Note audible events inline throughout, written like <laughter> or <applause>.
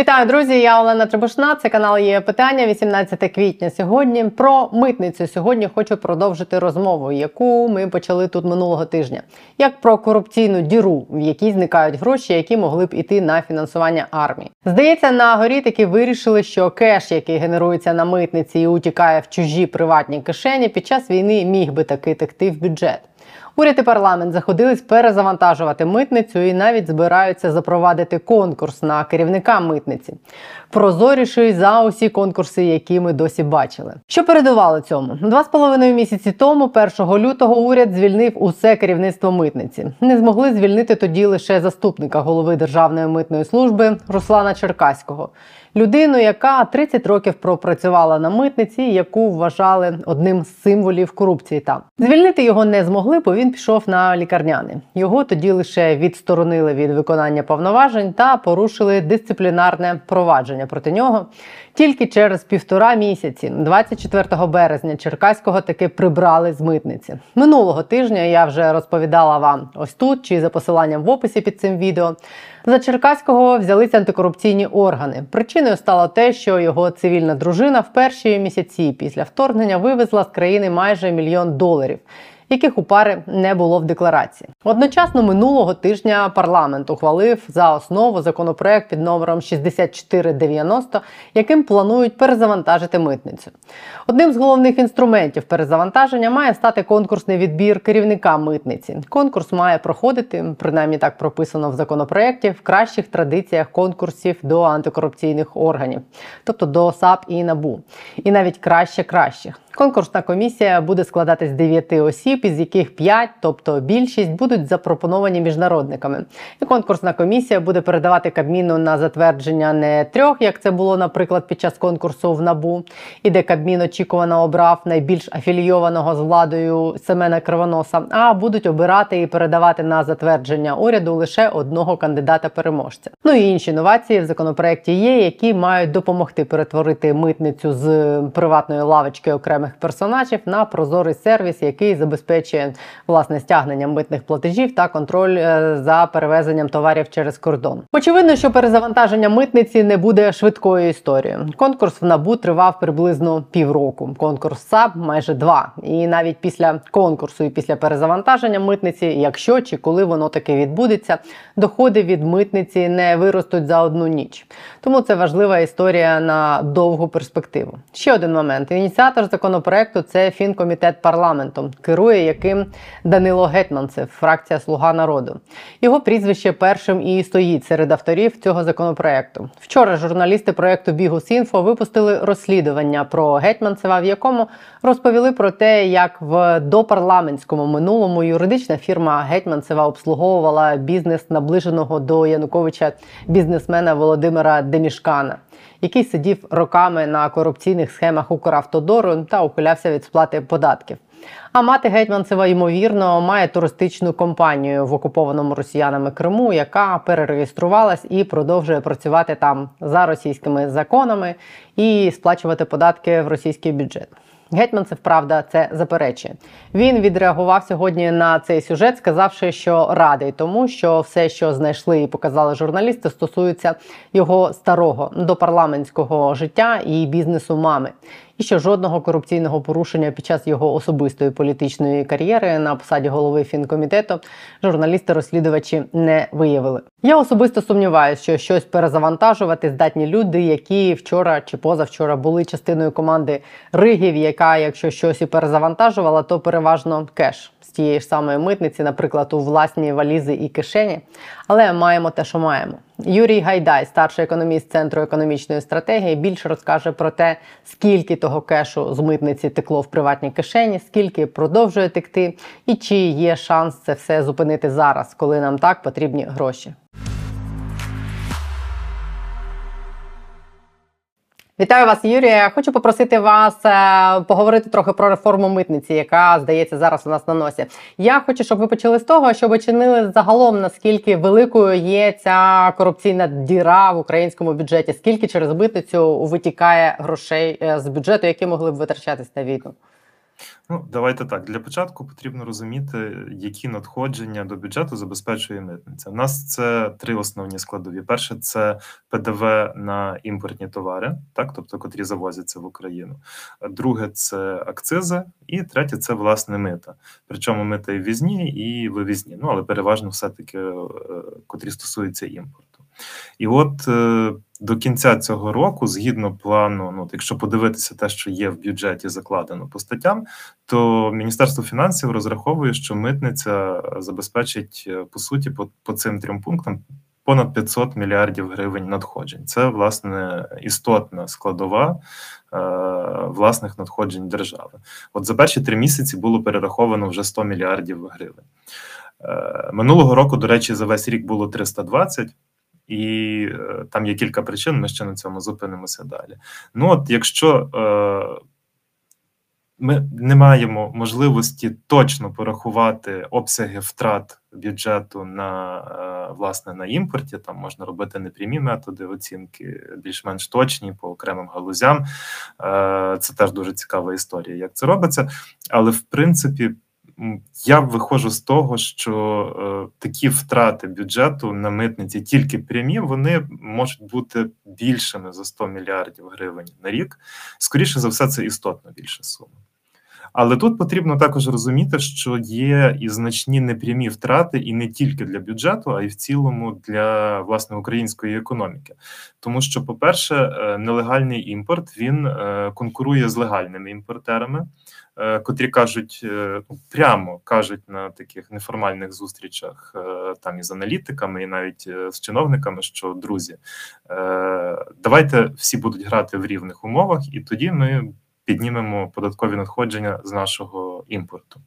Вітаю, друзі! Я Олена Требушна. Це канал є питання. 18 квітня. Сьогодні про митницю. Сьогодні хочу продовжити розмову, яку ми почали тут минулого тижня. Як про корупційну діру, в якій зникають гроші, які могли б іти на фінансування армії. Здається, на горі таки вирішили, що кеш, який генерується на митниці і утікає в чужі приватні кишені, під час війни міг би таки текти в бюджет. Уряд і парламент заходились перезавантажувати митницю і навіть збираються запровадити конкурс на керівника митниці. Прозоріший за усі конкурси, які ми досі бачили. Що передувало цьому? Два з половиною місяці тому, 1 лютого, уряд звільнив усе керівництво митниці. Не змогли звільнити тоді лише заступника голови Державної митної служби Руслана Черкаського людину, яка 30 років пропрацювала на митниці, яку вважали одним з символів корупції. Там звільнити його не змогли, бо він пішов на лікарняний. Його тоді лише відсторонили від виконання повноважень та порушили дисциплінарне провадження проти нього. Тільки через півтора місяці, 24 березня, Черкаського таки прибрали з митниці. Минулого тижня я вже розповідала вам ось тут чи за посиланням в описі під цим відео. За Черкаського взялися антикорупційні органи. Причиною стало те, що його цивільна дружина в перші місяці після вторгнення вивезла з країни майже мільйон доларів яких у пари не було в декларації. Одночасно минулого тижня парламент ухвалив за основу законопроект під номером 6490, яким планують перезавантажити митницю. Одним з головних інструментів перезавантаження має стати конкурсний відбір керівника митниці. Конкурс має проходити, принаймні так прописано в законопроекті, в кращих традиціях конкурсів до антикорупційних органів, тобто до САП і НАБУ, і навіть краще кращих. Конкурсна комісія буде складатись з 9 осіб, із яких 5, тобто більшість, будуть запропоновані міжнародниками. І конкурсна комісія буде передавати Кабміну на затвердження не трьох, як це було, наприклад, під час конкурсу в набу, і де Кабмін очікувано обрав найбільш афілійованого з владою Семена Кривоноса, а будуть обирати і передавати на затвердження уряду лише одного кандидата-переможця. Ну і інші новації в законопроекті є, які мають допомогти перетворити митницю з приватної лавочки окремих персонажів на прозорий сервіс, який забезпечує власне стягнення митних платежів та контроль е, за перевезенням товарів через кордон. Очевидно, що перезавантаження митниці не буде швидкою історією. Конкурс в набу тривав приблизно півроку. Конкурс САП майже два. І навіть після конкурсу і після перезавантаження митниці, якщо чи коли воно таки відбудеться, доходи від митниці не виростуть за одну ніч. Тому це важлива історія на довгу перспективу. Ще один момент: ініціатор законопроекту це фінкомітет парламенту, керує яким Данило Гетманцев, фракція Слуга народу. Його прізвище першим і стоїть серед авторів цього законопроекту. Вчора журналісти проекту Бігус.Інфо випустили розслідування про Гетманцева, в якому розповіли про те, як в допарламентському минулому юридична фірма Гетманцева обслуговувала бізнес наближеного до Януковича бізнесмена Володимира Демішкана який сидів роками на корупційних схемах Укравтодору та ухилявся від сплати податків. А мати Гетьманцева, ймовірно, має туристичну компанію в окупованому росіянами Криму, яка перереєструвалась і продовжує працювати там за російськими законами і сплачувати податки в російський бюджет. Гетьманцев, правда, це заперечує. Він відреагував сьогодні на цей сюжет, сказавши, що радий тому, що все, що знайшли і показали журналісти, стосується його старого допарламентського життя і бізнесу мами і що жодного корупційного порушення під час його особистої політичної кар'єри на посаді голови фінкомітету журналісти-розслідувачі не виявили. Я особисто сумніваюся, що щось перезавантажувати здатні люди, які вчора чи позавчора були частиною команди Ригів, яка, якщо щось і перезавантажувала, то переважно кеш з тієї ж самої митниці, наприклад, у власні валізи і кишені. Але маємо те, що маємо. Юрій Гайдай, старший економіст центру економічної стратегії, більше розкаже про те, скільки того кешу з митниці текло в приватній кишені, скільки продовжує текти, і чи є шанс це все зупинити зараз, коли нам так потрібні гроші. Вітаю вас, Юрія. Хочу попросити вас е, поговорити трохи про реформу митниці, яка здається зараз у нас на носі. Я хочу, щоб ви почали з того, щоб чинили загалом наскільки великою є ця корупційна діра в українському бюджеті, скільки через митницю витікає грошей е, з бюджету, які могли б витрачатись на війну. Ну, давайте так. Для початку потрібно розуміти, які надходження до бюджету забезпечує митниця. У нас це три основні складові. Перше це ПДВ на імпортні товари, так, тобто котрі завозяться в Україну. Друге це акцизи, і третє це власне мита. Причому мита і візні, і вивізні. Ну але переважно все-таки е, котрі стосуються імпорту. І от е, до кінця цього року, згідно плану, ну якщо подивитися те, що є в бюджеті, закладено по статтям, то Міністерство фінансів розраховує, що митниця забезпечить е, по суті по, по цим трьом пунктам. Понад 500 мільярдів гривень надходжень. Це власне істотна складова е, власних надходжень держави. От за перші три місяці було перераховано вже 100 мільярдів гривень. Е, минулого року, до речі, за весь рік було 320 і е, там є кілька причин. Ми ще на цьому зупинимося далі. Ну от якщо е, ми не маємо можливості точно порахувати обсяги втрат бюджету на е, власне на імпорті, там можна робити непрямі методи оцінки, більш-менш точні по окремим галузям. Це теж дуже цікава історія, як це робиться, але в принципі. Я виходжу з того, що е, такі втрати бюджету на митниці тільки прямі, вони можуть бути більшими за 100 мільярдів гривень на рік. Скоріше за все, це істотно більша сума. Але тут потрібно також розуміти, що є і значні непрямі втрати, і не тільки для бюджету, а й в цілому для власне української економіки. Тому що, по-перше, е, нелегальний імпорт він е, конкурує з легальними імпортерами. Е, котрі кажуть ну, прямо кажуть на таких неформальних зустрічах там із аналітиками, і навіть з чиновниками, що друзі, давайте всі будуть грати в рівних умовах, і тоді ми піднімемо податкові надходження з нашого імпорту.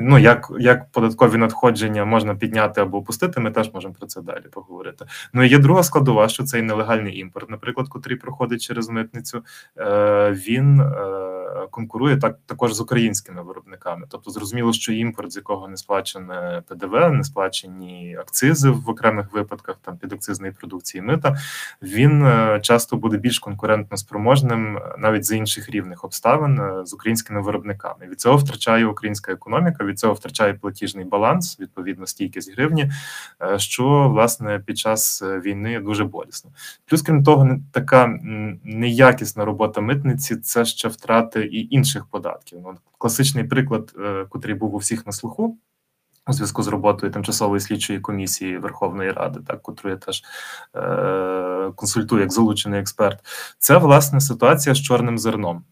Ну, як як податкові надходження можна підняти або опустити, ми теж можемо про це далі поговорити. Ну і є друга складова, що цей нелегальний імпорт, наприклад, котрий проходить через митницю, він конкурує так також з українськими виробниками. Тобто, зрозуміло, що імпорт, з якого не сплачене ПДВ, не сплачені акцизи в окремих випадках, там підакцизної продукції мита, він е, часто буде більш конкурентно спроможним е, навіть за інших рівних обставин е, з українськими виробниками. Від цього втрачає українська економіка, від цього втрачає платіжний баланс, відповідно стійкість гривні, що власне під час війни дуже болісно. Плюс крім того, така неякісна робота митниці це ще втрати і інших податків. Ну, Класичний приклад, е, котрий був у всіх на слуху. У зв'язку з роботою тимчасової слідчої комісії Верховної Ради, так котру я теж е, консультую як залучений експерт, це власне ситуація з чорним зерном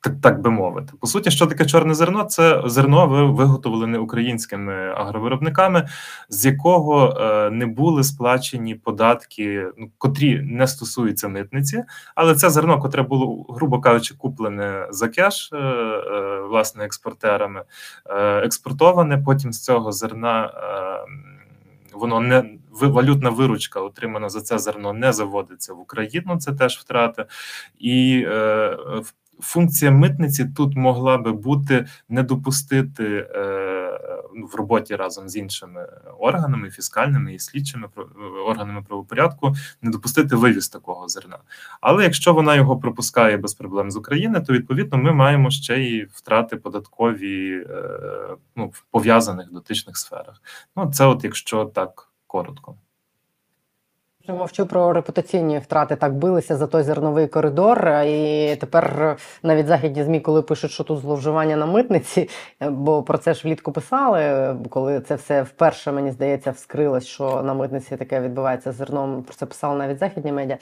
так так би мовити. По суті, що таке чорне зерно? Це зерно виготовлене українськими агровиробниками, з якого е, не були сплачені податки, ну котрі не стосуються митниці, але це зерно, котре було, грубо кажучи, куплене за кеш, е, е, власне, експортерами, експортоване. Потім з цього зерна. Воно не валютна виручка, отримана за це зерно, не заводиться в Україну. Це теж втрата, і е, функція митниці тут могла би бути не допустити е, ну, в роботі разом з іншими органами, фіскальними і слідчими органами правопорядку, не допустити вивіз такого зерна. Але якщо вона його пропускає без проблем з України, то відповідно ми маємо ще й втрати податкові е, ну, в пов'язаних дотичних сферах. Ну це, от якщо так коротко. Мовчу про репутаційні втрати так билися за той зерновий коридор. І тепер навіть західні змі, коли пишуть, що тут зловживання на митниці, бо про це ж влітку писали. Коли це все вперше мені здається вскрилось, що на митниці таке відбувається з зерном. Про це писали навіть західні медіа.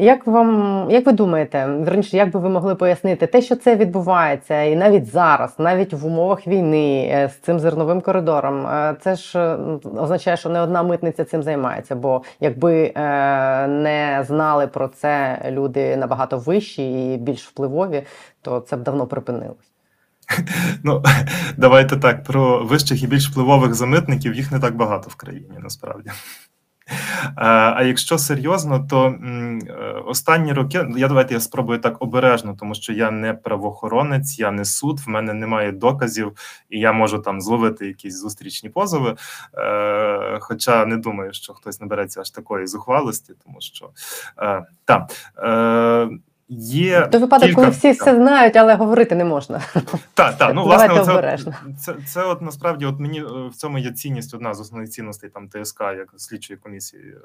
Як вам як ви думаєте, верніше, як би ви могли пояснити те, що це відбувається, і навіть зараз, навіть в умовах війни е, з цим зерновим коридором, е, це ж означає, що не одна митниця цим займається. Бо якби е, не знали про це люди набагато вищі і більш впливові, то це б давно припинилось. <laughs> Ну, давайте так про вищих і більш впливових замитників їх не так багато в країні насправді. А якщо серйозно, то е, останні роки я давайте я спробую так обережно, тому що я не правоохоронець, я не суд, в мене немає доказів, і я можу там зловити якісь зустрічні позови. Е, хоча не думаю, що хтось набереться аж такої зухвалості, тому що е, так. Є Той випадок, кілька... коли всі все знають, але говорити не можна. <laughs> Так, так. Ну, власне, обережно. це, це, це от насправді, от мені е, в цьому є цінність, одна з основних цінностей там ТСК, як слідчої комісії е,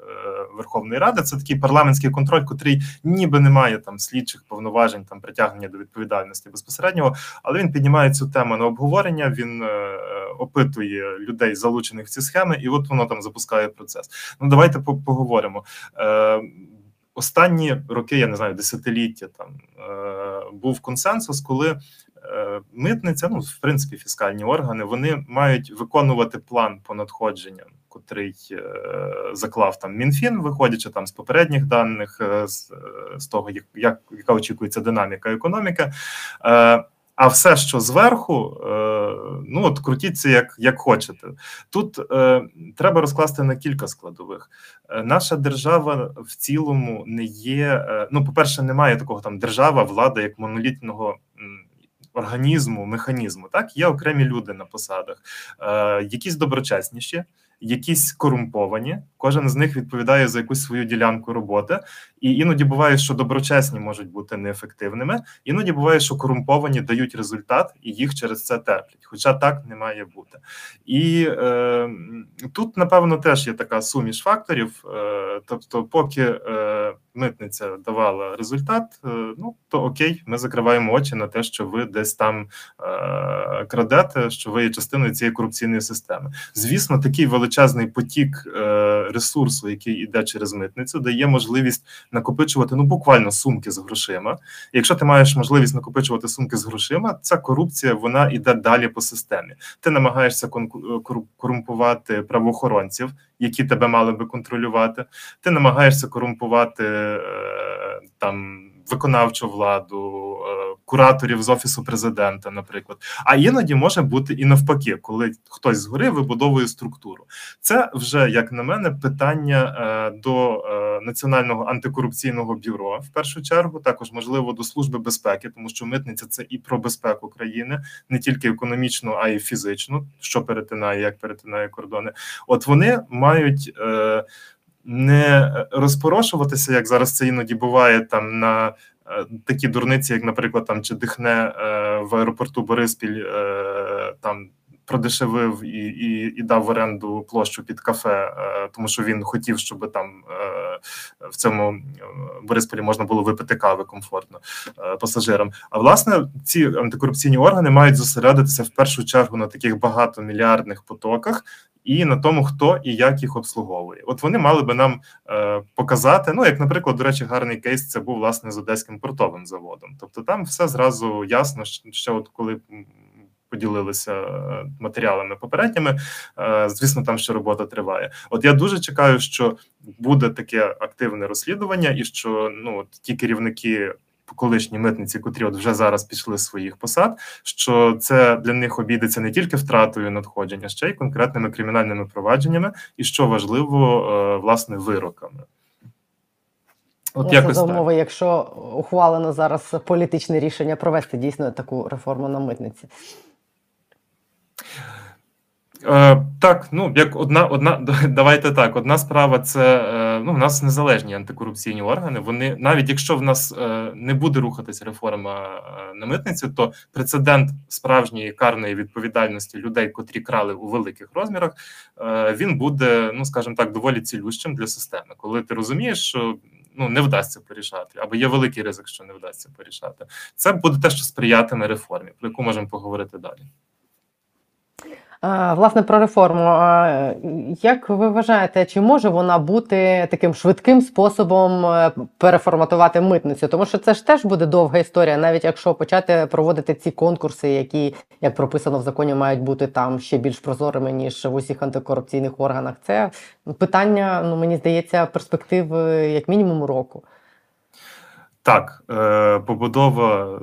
Верховної Ради. Це такий парламентський контроль, котрий ніби не має там слідчих повноважень, там притягнення до відповідальності безпосередньо, але він піднімає цю тему на обговорення. Він е, опитує людей, залучених в ці схеми, і от воно там запускає процес. Ну давайте поговоримо. Е, Останні роки, я не знаю, десятиліття там е, був консенсус, коли е, митниця, ну в принципі, фіскальні органи, вони мають виконувати план по надходженням, котрий е, заклав там МінФін, виходячи там з попередніх даних, з, того, як, як яка очікується динаміка економіки. А все, що зверху, е, ну от крутіться як як хочете. Тут е, треба розкласти на кілька складових. Е, наша держава в цілому не є. Е, ну, по-перше, немає такого там держава, влада як монолітного організму, механізму. Так, є окремі люди на посадах, е, якісь доброчесніші. Якісь корумповані, кожен з них відповідає за якусь свою ділянку роботи, і іноді буває, що доброчесні можуть бути неефективними. Іноді буває, що корумповані дають результат, і їх через це терплять. Хоча так не має бути. І е, тут, напевно, теж є така суміш факторів. Е, тобто, поки е, митниця давала результат, е, ну то окей, ми закриваємо очі на те, що ви десь там е, крадете, що ви є частиною цієї корупційної системи. Звісно, такий величезний потік е, ресурсу, який іде через митницю, дає можливість накопичувати ну буквально сумки з грошима. Якщо ти маєш можливість накопичувати сумки з грошима, ця корупція вона іде далі по системі. Ти намагаєшся корумпувати правоохоронців, які тебе мали би контролювати. Ти намагаєшся корумпувати е, там виконавчу владу, е, кураторів з офісу президента, наприклад. А іноді може бути і навпаки, коли хтось згори вибудовує структуру. Це вже як на мене питання е, до е, національного антикорупційного бюро в першу чергу, також можливо до служби безпеки, тому що митниця це і про безпеку країни, не тільки економічну, а й фізичну, що перетинає, як перетинає кордони. От вони мають. Е, не розпорошуватися, як зараз це іноді буває там на такі дурниці, як, наприклад, там чи дихне е, в аеропорту Бориспіль е, там. Продешевив і і, і дав в оренду площу під кафе, е, тому що він хотів, щоб там е, в цьому е, Борисполі можна було випити кави комфортно е, пасажирам. А власне, ці антикорупційні органи мають зосередитися в першу чергу на таких багатомільярдних потоках, і на тому, хто і як їх обслуговує. От вони мали би нам е, показати. Ну, як, наприклад, до речі, гарний кейс це був власне з одеським портовим заводом. Тобто, там все зразу ясно, ще от коли. Поділилися е, матеріалами попередніми, е, звісно, там ще робота триває. От я дуже чекаю, що буде таке активне розслідування, і що ну от ті керівники колишні митниці, котрі от вже зараз пішли з своїх посад, що це для них обійдеться не тільки втратою надходження, ще й конкретними кримінальними провадженнями, і що важливо, е, власне, вироками. От за умови, якщо ухвалено зараз політичне рішення провести дійсно таку реформу на митниці. Е, Так, ну як одна, одна <laughs> давайте так. Одна справа це е, ну в нас незалежні антикорупційні органи. Вони навіть якщо в нас е, не буде рухатися реформа на митниці, то прецедент справжньої карної відповідальності людей, котрі крали у великих розмірах, він буде, ну скажімо так, доволі цілющим для системи, коли ти розумієш, що. Ну, не вдасться порішати, або є великий ризик, що не вдасться порішати. Це буде те, що сприятиме реформі, про яку можемо поговорити далі. Власне, про реформу. Як ви вважаєте, чи може вона бути таким швидким способом е, переформатувати митницю? Тому що це ж теж буде довга історія, навіть якщо почати проводити ці конкурси, які, як прописано в законі, мають бути там ще більш прозорими, ніж в усіх антикорупційних органах. Це питання, ну мені здається, перспектив як мінімум року. Так, е, побудова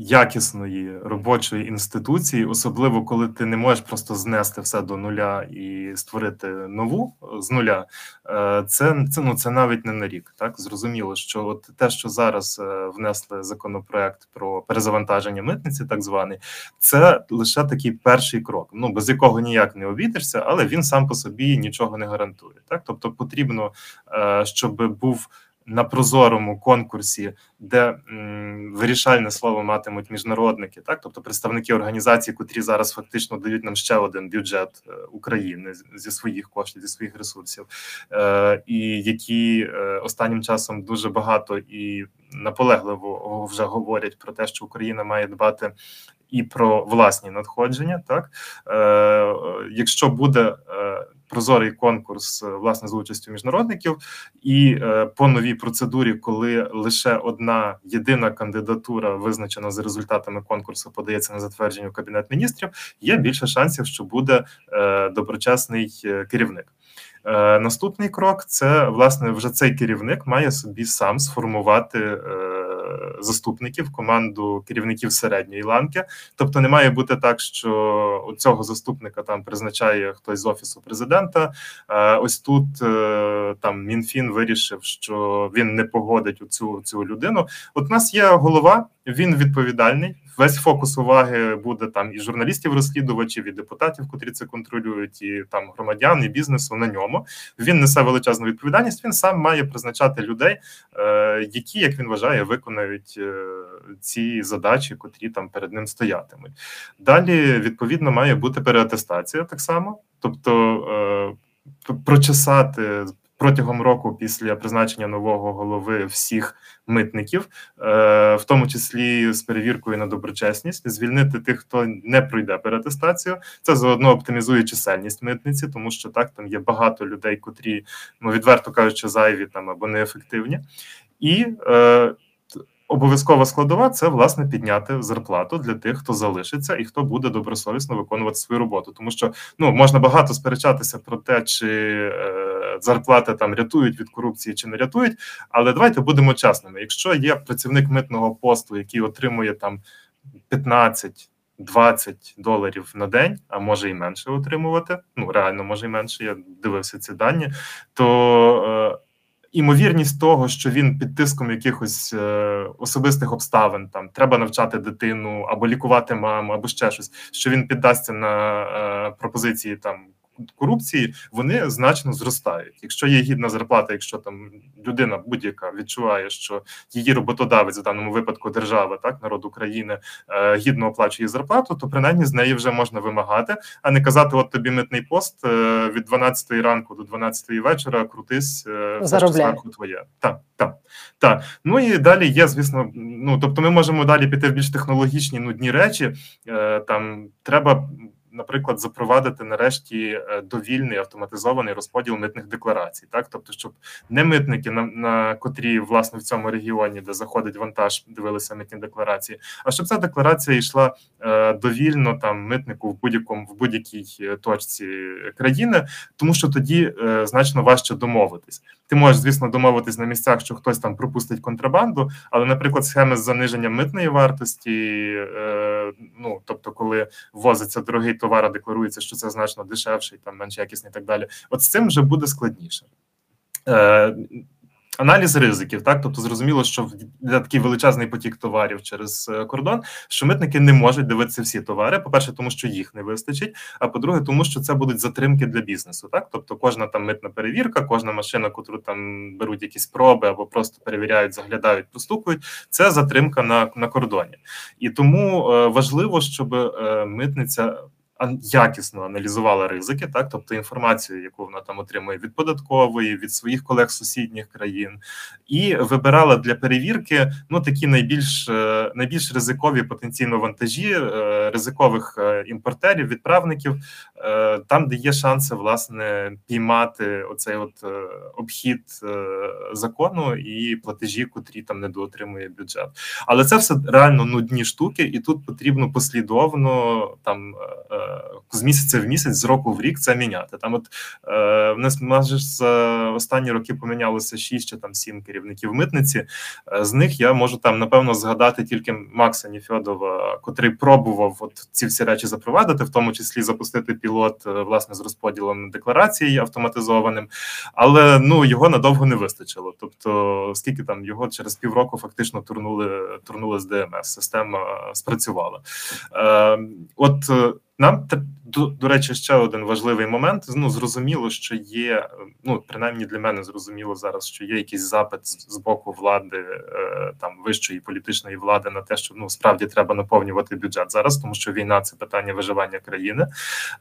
якісної робочої інституції, особливо коли ти не можеш просто знести все до нуля і створити нову з нуля, е, це це ну це навіть не на рік. Так зрозуміло, що от те, що зараз е, внесли законопроект про перезавантаження митниці, так званий, це лише такий перший крок. Ну без якого ніяк не обійдешся, але він сам по собі нічого не гарантує. Так, тобто потрібно, е, щоб був на прозорому конкурсі, де м, вирішальне слово матимуть міжнародники, так тобто представники організацій, котрі зараз фактично дають нам ще один бюджет е, України зі своїх коштів, зі своїх ресурсів, е, і які е, останнім часом дуже багато і наполегливо вже говорять про те, що Україна має дбати. І про власні надходження, так е, якщо буде е, прозорий конкурс е, власне з участю міжнародників, і е, по новій процедурі, коли лише одна єдина кандидатура, визначена за результатами конкурсу, подається на затвердження в кабінет міністрів, є більше шансів, що буде е, доброчесний керівник. Наступний крок це власне вже цей керівник має собі сам сформувати заступників, команду керівників середньої ланки. Тобто, не має бути так, що у цього заступника там призначає хтось з офісу президента. Ось тут е, там мінфін вирішив, що він не погодить у цю цю людину. От у нас є голова, він відповідальний. Весь фокус уваги буде там і журналістів, розслідувачів, і депутатів, котрі це контролюють, і там громадян, і бізнесу на ньому. Він несе величезну відповідальність. Він сам має призначати людей, е, які, як він вважає, виконають е, ці задачі, котрі там перед ним стоятимуть. Далі відповідно має бути переатестація так само, тобто е, прочесати протягом року після призначення нового голови всіх митників, е, в тому числі з перевіркою на доброчесність, звільнити тих, хто не пройде перетестацію. Це заодно оптимізує чисельність митниці, тому що так там є багато людей, котрі ну відверто кажучи, зайві там або неефективні, і е, Обов'язкова складова це власне підняти зарплату для тих, хто залишиться і хто буде добросовісно виконувати свою роботу. Тому що ну можна багато сперечатися про те, чи е, зарплати там рятують від корупції чи не рятують. Але давайте будемо чесними. Якщо є працівник митного посту, який отримує там 15 20 доларів на день, а може і менше отримувати. Ну реально може і менше. Я дивився ці дані, то е, імовірність того, що він під тиском якихось е, особистих обставин там треба навчати дитину або лікувати маму, або ще щось, що він піддасться на е, пропозиції там корупції, вони значно зростають. Якщо є гідна зарплата, якщо там людина будь-яка відчуває, що її роботодавець в даному випадку держава, так народ України е, гідно оплачує зарплату, то принаймні з неї вже можна вимагати, а не казати: от тобі митний пост е, від 12 ранку до 12 вечора, крутись е, все, що твоє. Так, так, так. Ну і далі є, звісно. Ну тобто, ми можемо далі піти в більш технологічні нудні речі. Там треба наприклад, запровадити нарешті е, довільний автоматизований розподіл митних декларацій, так тобто, щоб не митники, на на котрі власне в цьому регіоні, де заходить вантаж, дивилися митні декларації, а щоб ця декларація йшла е, довільно там митнику в будь-якому в будь-якій е, точці країни, тому що тоді е, значно важче домовитись. Ти можеш, звісно, домовитись на місцях, що хтось там пропустить контрабанду, але, наприклад, схеми з заниженням митної вартості, е, ну тобто, коли ввозиться дорогий товар, а декларується, що це значно дешевший, там менш якісний і так далі. От з цим вже буде складніше. Е, Аналіз ризиків, так тобто зрозуміло, що для такий величезний потік товарів через е, кордон, що митники не можуть дивитися всі товари. По перше, тому що їх не вистачить. А по-друге, тому що це будуть затримки для бізнесу. Так, тобто, кожна там митна перевірка, кожна машина, котру там беруть якісь проби або просто перевіряють, заглядають, простукують. Це затримка на на кордоні, і тому е, важливо, щоб е, митниця якісно аналізувала ризики, так тобто інформацію, яку вона там отримує від податкової, від своїх колег сусідніх країн, і вибирала для перевірки ну такі найбільш е, найбільш ризикові потенційно вантажі е, ризикових е, імпортерів, відправників, там, де є шанси власне піймати оцей от обхід закону і платежі, котрі там недоотримує бюджет. Але це все реально нудні штуки, і тут потрібно послідовно там з місяця в місяць, з року в рік це міняти. Там, от е, в нас майже з е, останні роки помінялося 6 чи там 7 керівників митниці. Е, з них я можу там напевно згадати тільки Макса Ніфьодова, котрий пробував от ці всі речі запровадити, в тому числі запустити пілот е, власне з розподілом декларації автоматизованим, але ну його надовго не вистачило. Тобто, скільки там його через півроку фактично турнули турнули з ДМС, система спрацювала. Е, От нам до, до речі, ще один важливий момент. Ну зрозуміло, що є. Ну принаймні для мене зрозуміло зараз, що є якийсь запит з, боку влади, е, там вищої політичної влади на те, що ну справді треба наповнювати бюджет зараз, тому що війна це питання виживання країни.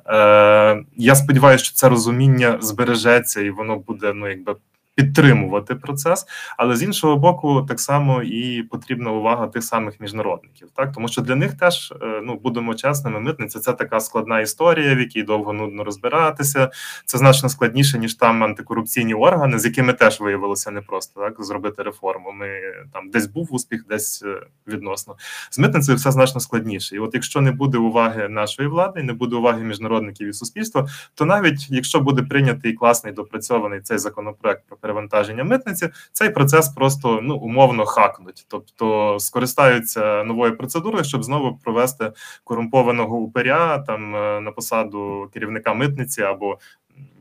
Е, Я сподіваюся, що це розуміння збережеться і воно буде ну якби підтримувати процес, але з іншого боку, так само і потрібна увага тих самих міжнародників, так тому що для них теж е, ну будемо чесними, митниця це така складна історія, в якій довго нудно розбиратися. Це значно складніше ніж там антикорупційні органи, з якими теж виявилося непросто так зробити реформу. Ми там десь був успіх, десь е, відносно з митницею все значно складніше. І от якщо не буде уваги нашої влади, не буде уваги міжнародників і суспільства, то навіть якщо буде прийнятий класний допрацьований цей законопроект про перевантаження митниці, цей процес просто ну умовно хакнуть, тобто скористаються новою процедурою, щоб знову провести корумпованого упиря там е, на посаду керівника митниці або.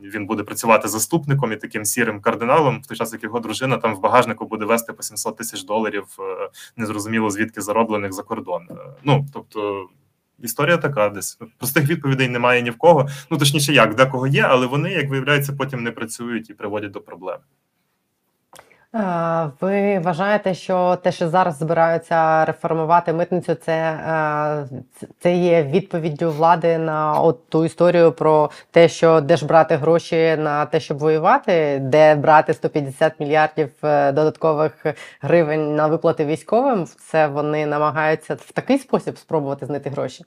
Він буде працювати заступником і таким сірим кардиналом, в той час як його дружина там в багажнику буде вести по 700 тисяч доларів, е, незрозуміло звідки зароблених за кордон. Е, ну тобто історія така, десь простих відповідей немає ні в кого. Ну точніше, як декого є, але вони, як виявляється, потім не працюють і приводять до проблем. Е, ви вважаєте, що те, що зараз збираються реформувати митницю, це е, це є відповіддю влади на от ту історію про те, що де ж брати гроші на те, щоб воювати, де брати 150 мільярдів е, додаткових гривень на виплати військовим? Це вони намагаються в такий спосіб спробувати знайти гроші.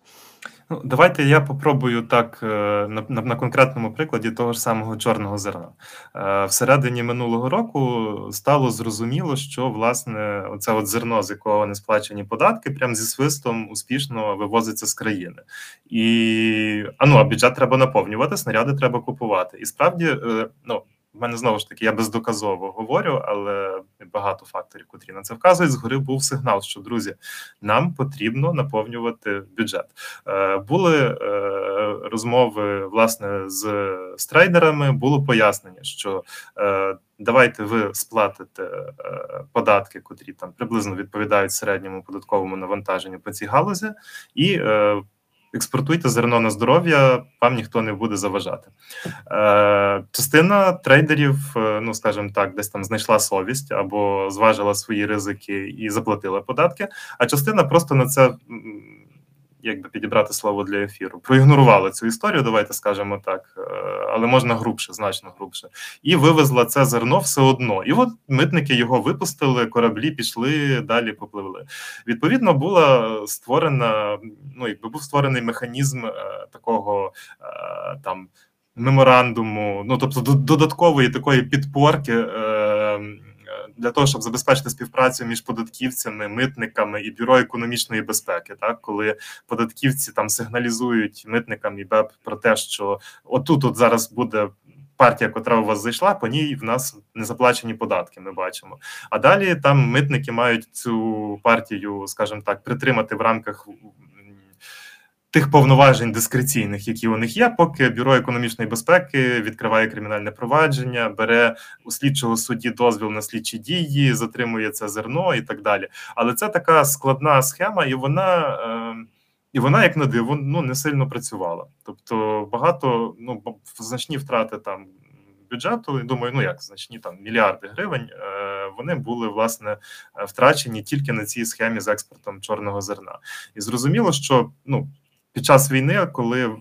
Ну, давайте я попробую так е, на, на на, конкретному прикладі того ж самого чорного зерна. Е, всередині минулого року стало зрозуміло, що власне оце от зерно, з якого не сплачені податки, прям зі свистом успішно вивозиться з країни. І а ну, а бюджет треба наповнювати, снаряди треба купувати. І справді, е, ну. В мене знову ж таки я бездоказово говорю, але багато факторів, котрі на це вказують. Згори був сигнал, що друзі, нам потрібно наповнювати бюджет. Е, Були е, розмови власне з, з. Було пояснення, що е, давайте ви сплатите е, податки, котрі там приблизно відповідають середньому податковому навантаженню по цій галузі, і е, експортуйте зерно на здоров'я, вам ніхто не буде заважати. Е, Частина трейдерів, е, ну скажімо так, десь там знайшла совість або зважила свої ризики і заплатила податки, а частина просто на це як би підібрати слово для ефіру, проігнорувала цю історію, давайте скажемо так, е, але можна грубше, значно грубше, і вивезла це зерно все одно. І от митники його випустили, кораблі пішли, далі попливли. Відповідно, була створена, ну якби був створений механізм е, такого е, там. Меморандуму, ну тобто додаткової такої підпорки для того, щоб забезпечити співпрацю між податківцями, митниками і бюро економічної безпеки, так коли податківці там сигналізують митникам і БЕП про те, що отут от зараз буде. Партія, котра у вас зайшла, по ній в нас не заплачені податки. Ми бачимо. А далі там митники мають цю партію, скажімо так, притримати в рамках тих повноважень дискреційних, які у них є, поки бюро економічної безпеки відкриває кримінальне провадження, бере у слідчого судді дозвіл на слідчі дії, затримує це зерно і так далі. Але це така складна схема, і вона. Е, і вона, як на диво, ну не сильно працювала. Тобто багато ну значні втрати там бюджету. Думаю, ну як значні там мільярди гривень. Е, вони були власне втрачені тільки на цій схемі з експортом чорного зерна. І зрозуміло, що ну під час війни, коли е,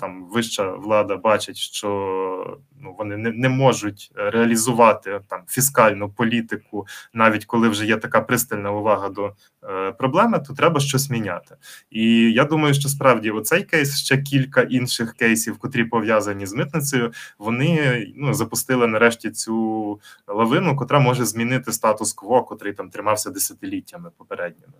там вища влада бачить, що ну вони не не можуть реалізувати там фіскальну політику, навіть коли вже є така пристальна увага до е, проблеми, то треба щось міняти. І я думаю, що справді оцей кейс ще кілька інших кейсів, котрі пов'язані з митницею, вони ну запустили нарешті цю лавину, котра може змінити статус-кво, котрий там тримався десятиліттями попередніми.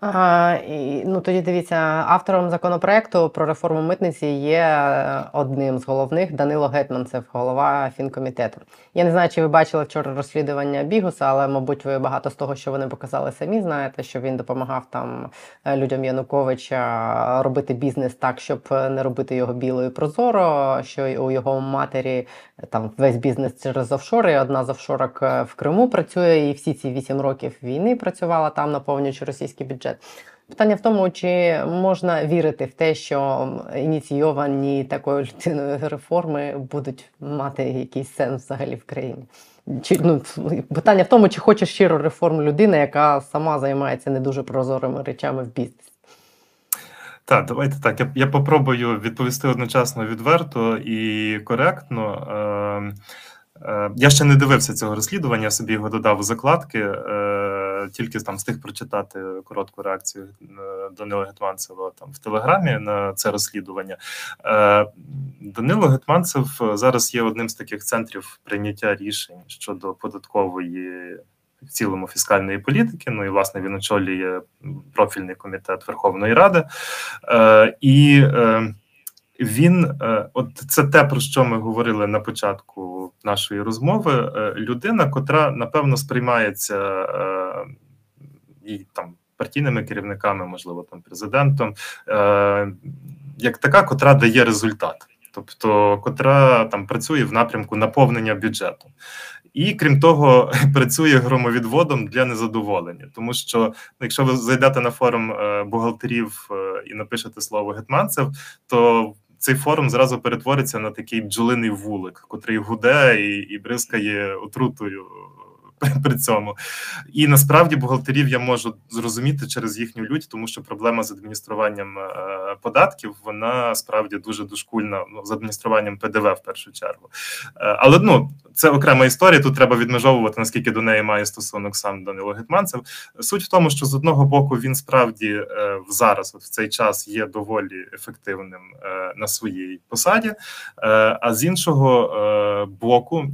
А, і, ну тоді дивіться, автором законопроекту про реформу митниці є е, одним з головних Данило Гетманцев, голова фінкомітету. Я не знаю, чи ви бачили вчора розслідування Бігуса, але мабуть, ви багато з того, що вони показали, самі знаєте, що він допомагав там е, людям Януковича робити бізнес так, щоб не робити його білою прозоро. Що у його матері там весь бізнес через офшори. Одна з офшорок е, в Криму працює, і всі ці вісім років війни працювала там, наповнюючи російський бюджет бюджет. Питання в тому, чи можна вірити в те, що ініційовані такою людиною реформи будуть мати якийсь сенс взагалі в країні. Чи ну питання в тому, чи хоче щиро реформ людина, яка сама займається не дуже прозорими речами в бізнесі. Так, давайте так. Я я попробую відповісти одночасно відверто і коректно. Е, е, Я ще не дивився цього розслідування, я собі його додав у закладки, е, тільки там встиг прочитати коротку реакцію е, Данила Гетманцева там в Телеграмі на це розслідування. Е, Данило Гетманцев зараз є одним з таких центрів прийняття рішень щодо податкової в цілому фіскальної політики. Ну і власне він очолює профільний комітет Верховної Ради. Е, І е, він, е, от це те, про що ми говорили на початку нашої розмови. Е, людина, котра напевно сприймається е, і там партійними керівниками, можливо, там президентом, е, як така, котра дає результат. Тобто, котра там працює в напрямку наповнення бюджету, і крім того, <laughs> працює громовідводом для незадоволення, тому що ну, якщо ви зайдете на форум е, бухгалтерів е, і напишете слово гетманцев, то цей форум зразу перетвориться на такий бджолиний вулик, котрий гуде і, і бризкає отрутою <laughs> при цьому. І насправді бухгалтерів я можу зрозуміти через їхню лють, тому що проблема з адмініструванням е, податків вона справді дуже дошкульна ну, з адмініструванням ПДВ в першу чергу. Е, але ну це окрема історія. Тут треба відмежовувати наскільки до неї має стосунок сам Данило Гетманцев. Суть в тому, що з одного боку він справді е, зараз, от в цей час, є доволі ефективним на своїй посаді, а з іншого боку,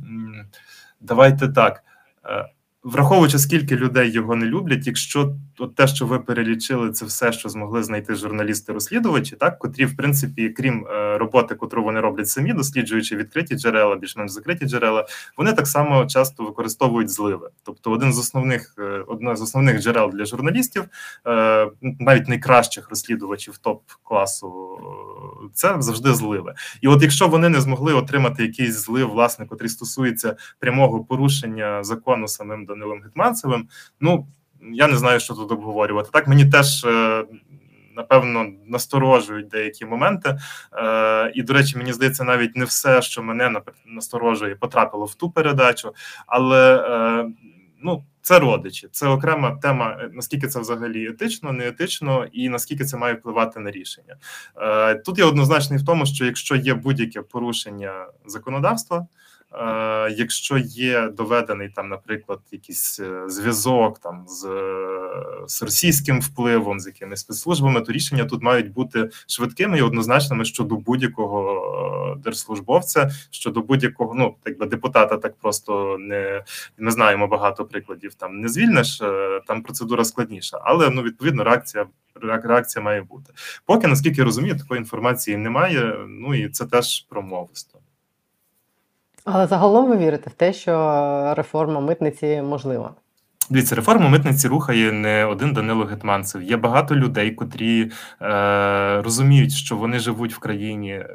давайте так. Е, враховуючи, скільки людей його не люблять, якщо от те, що ви перелічили, це все, що змогли знайти журналісти-розслідувачі, так котрі, в принципі, крім е, роботи, котру вони роблять самі, досліджуючи відкриті джерела, більш-менш закриті джерела, вони так само часто використовують зливи. Тобто, один з основних е, одне з основних джерел для журналістів, навіть найкращих розслідувачів топ класу, це завжди зливи. І от якщо вони не змогли отримати якийсь злив, власне, котрий стосується прямого порушення закону самим Данилом Гетманцевим, ну я не знаю, що тут обговорювати. Так мені теж. Е, напевно, насторожують деякі моменти, Е, і, до речі, мені здається, навіть не все, що мене насторожує, потрапило в ту передачу, але е, ну, це родичі, це окрема тема. Наскільки це взагалі етично, не етично, і наскільки це має впливати на рішення. Е, Тут я однозначний в тому, що якщо є будь-яке порушення законодавства. Е, якщо є доведений там, наприклад, якийсь е, зв'язок там з, з російським впливом, з якимись спецслужбами, то рішення тут мають бути швидкими і однозначними щодо будь-якого е, держслужбовця, щодо будь-якого, ну так би депутата, так просто не не знаємо багато прикладів. Там не звільниш, там процедура складніша, але ну відповідно реакція. Реакція має бути поки наскільки я розумію, такої інформації немає. Ну і це теж промовисто. Але загалом ви вірите в те, що реформа митниці можлива? Дивіться, реформу митниці рухає не один Данило Гетманцев. Є багато людей, котрі е, розуміють, що вони живуть в країні. Е,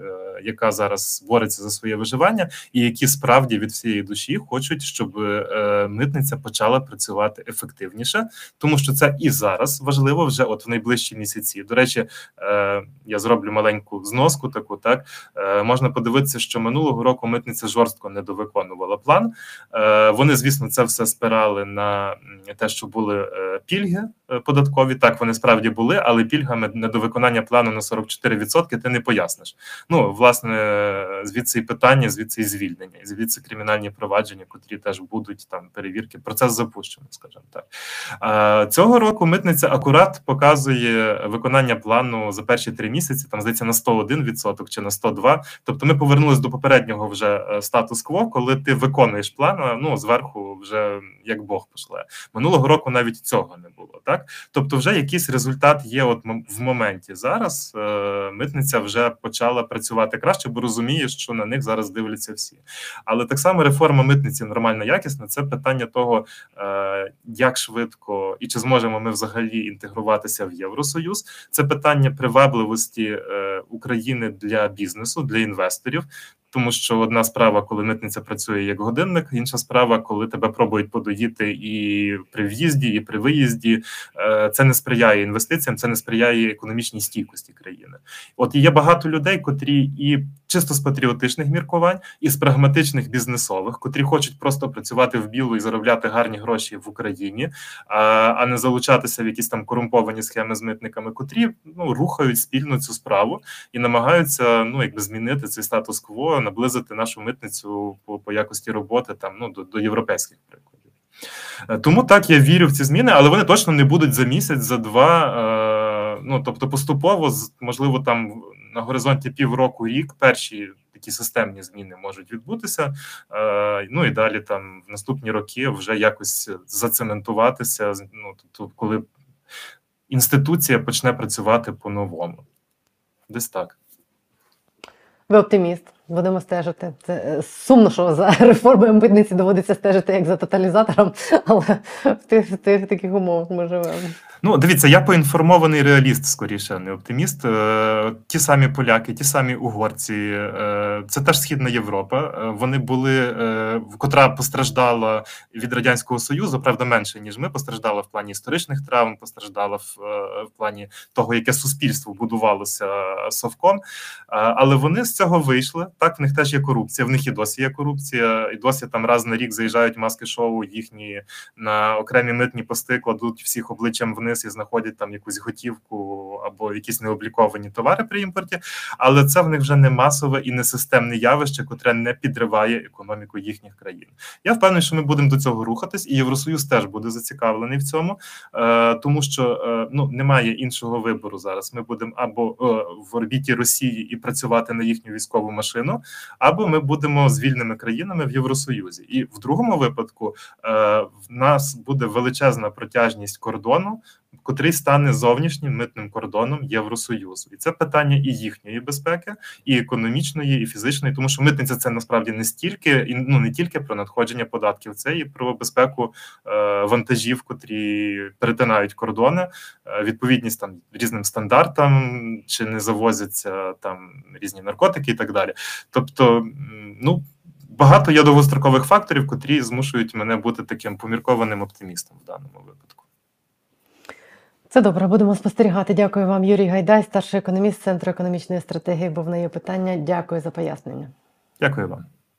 яка зараз бореться за своє виживання, і які справді від всієї душі хочуть, щоб е, митниця почала працювати ефективніше, тому що це і зараз важливо вже от в найближчі місяці. До речі, е, я зроблю маленьку зноску. Таку так е, можна подивитися, що минулого року митниця жорстко недовиконувала план. Вони, звісно, це все спирали на те, що були пільги податкові. Так вони справді були, але пільгами недовиконання плану на 44% ти не поясниш. Ну власне власне звідси і питання, звідси і звільнення, і звідси кримінальні провадження, котрі теж будуть там перевірки. Процес запущено, скажімо так. Цього року митниця акурат показує виконання плану за перші три місяці. Там здається на 101% чи на 102%. Тобто, ми повернулись до попереднього вже е, статус-кво, коли ти виконуєш план. Ну зверху вже як Бог пошле. Минулого року навіть цього не було. Так, тобто, вже якийсь результат є. От в моменті зараз е, митниця вже почала працювати краще, бо розуміє, що на них зараз дивляться всі. Але так само реформа митниці нормальна, якісна. Це питання того, е, як швидко і чи зможемо ми взагалі інтегруватися в Євросоюз. Це питання привабливості е, України для бізнесу, для інвесторів. Тому що одна справа, коли митниця працює як годинник, інша справа, коли тебе пробують подоїти і при в'їзді, і при виїзді. Е, Це не сприяє інвестиціям, це не сприяє економічній стійкості країни. От є багато людей, котрі і чисто з патріотичних міркувань, і з прагматичних бізнесових, котрі хочуть просто працювати в білу і заробляти гарні гроші в Україні, а, не залучатися в якісь там корумповані схеми з митниками, котрі ну рухають спільно цю справу і намагаються ну якби змінити цей статус-кво, наблизити нашу митницю по, по якості роботи там ну до, до європейських прикладів. Е, Тому так я вірю в ці зміни, але вони точно не будуть за місяць, за два. Е, ну тобто, поступово, можливо, там на горизонті півроку, рік перші такі системні зміни можуть відбутися. Е, ну і далі там в наступні роки вже якось зацементуватися. Ну тобто, коли інституція почне працювати по-новому, десь так. Ви оптиміст. Будемо стежити. Це е, сумно, що за реформою митниці доводиться стежити як за тоталізатором, але в тих, в тих таких умовах ми живемо. Ну, дивіться, я поінформований реаліст, скоріше, не оптиміст. Е, Ті самі поляки, ті самі угорці, е, це теж Східна Європа. Е, Вони були, котра постраждала від радянського союзу, правда, менше ніж ми. Постраждала в плані історичних травм, постраждала в, в плані того, яке суспільство будувалося совком. Але вони з цього вийшли. Так, в них теж є корупція. В них і досі є корупція, і досі там раз на рік заїжджають маски шоу їхні на окремі митні пости, кладуть всіх обличчям вниз і знаходять там якусь готівку або якісь необліковані товари при імпорті. Але це в них вже не масове і не системне явище, котре не підриває економіку їхніх країн. Я впевнений, що ми будемо до цього рухатись, і Євросоюз теж буде зацікавлений в цьому, е, тому що е, ну немає іншого вибору зараз. Ми будемо або е, в орбіті Росії і працювати на їхню військову машину, або ми будемо з вільними країнами в Євросоюзі. І в другому випадку в нас буде величезна протяжність кордону, котрий стане зовнішнім митним кордоном Євросоюзу, і це питання і їхньої безпеки, і економічної, і фізичної, тому що митниця це насправді не стільки і ну не тільки про надходження податків, це і про безпеку е, вантажів, котрі перетинають кордони, е, відповідність там різним стандартам, чи не завозяться там різні наркотики і так далі. Тобто, ну. Багато є довгострокових факторів, котрі змушують мене бути таким поміркованим оптимістом в даному випадку. Це добре, будемо спостерігати. Дякую вам, Юрій Гайдай, старший економіст Центру економічної стратегії. Був на є питання. Дякую за пояснення. Дякую вам.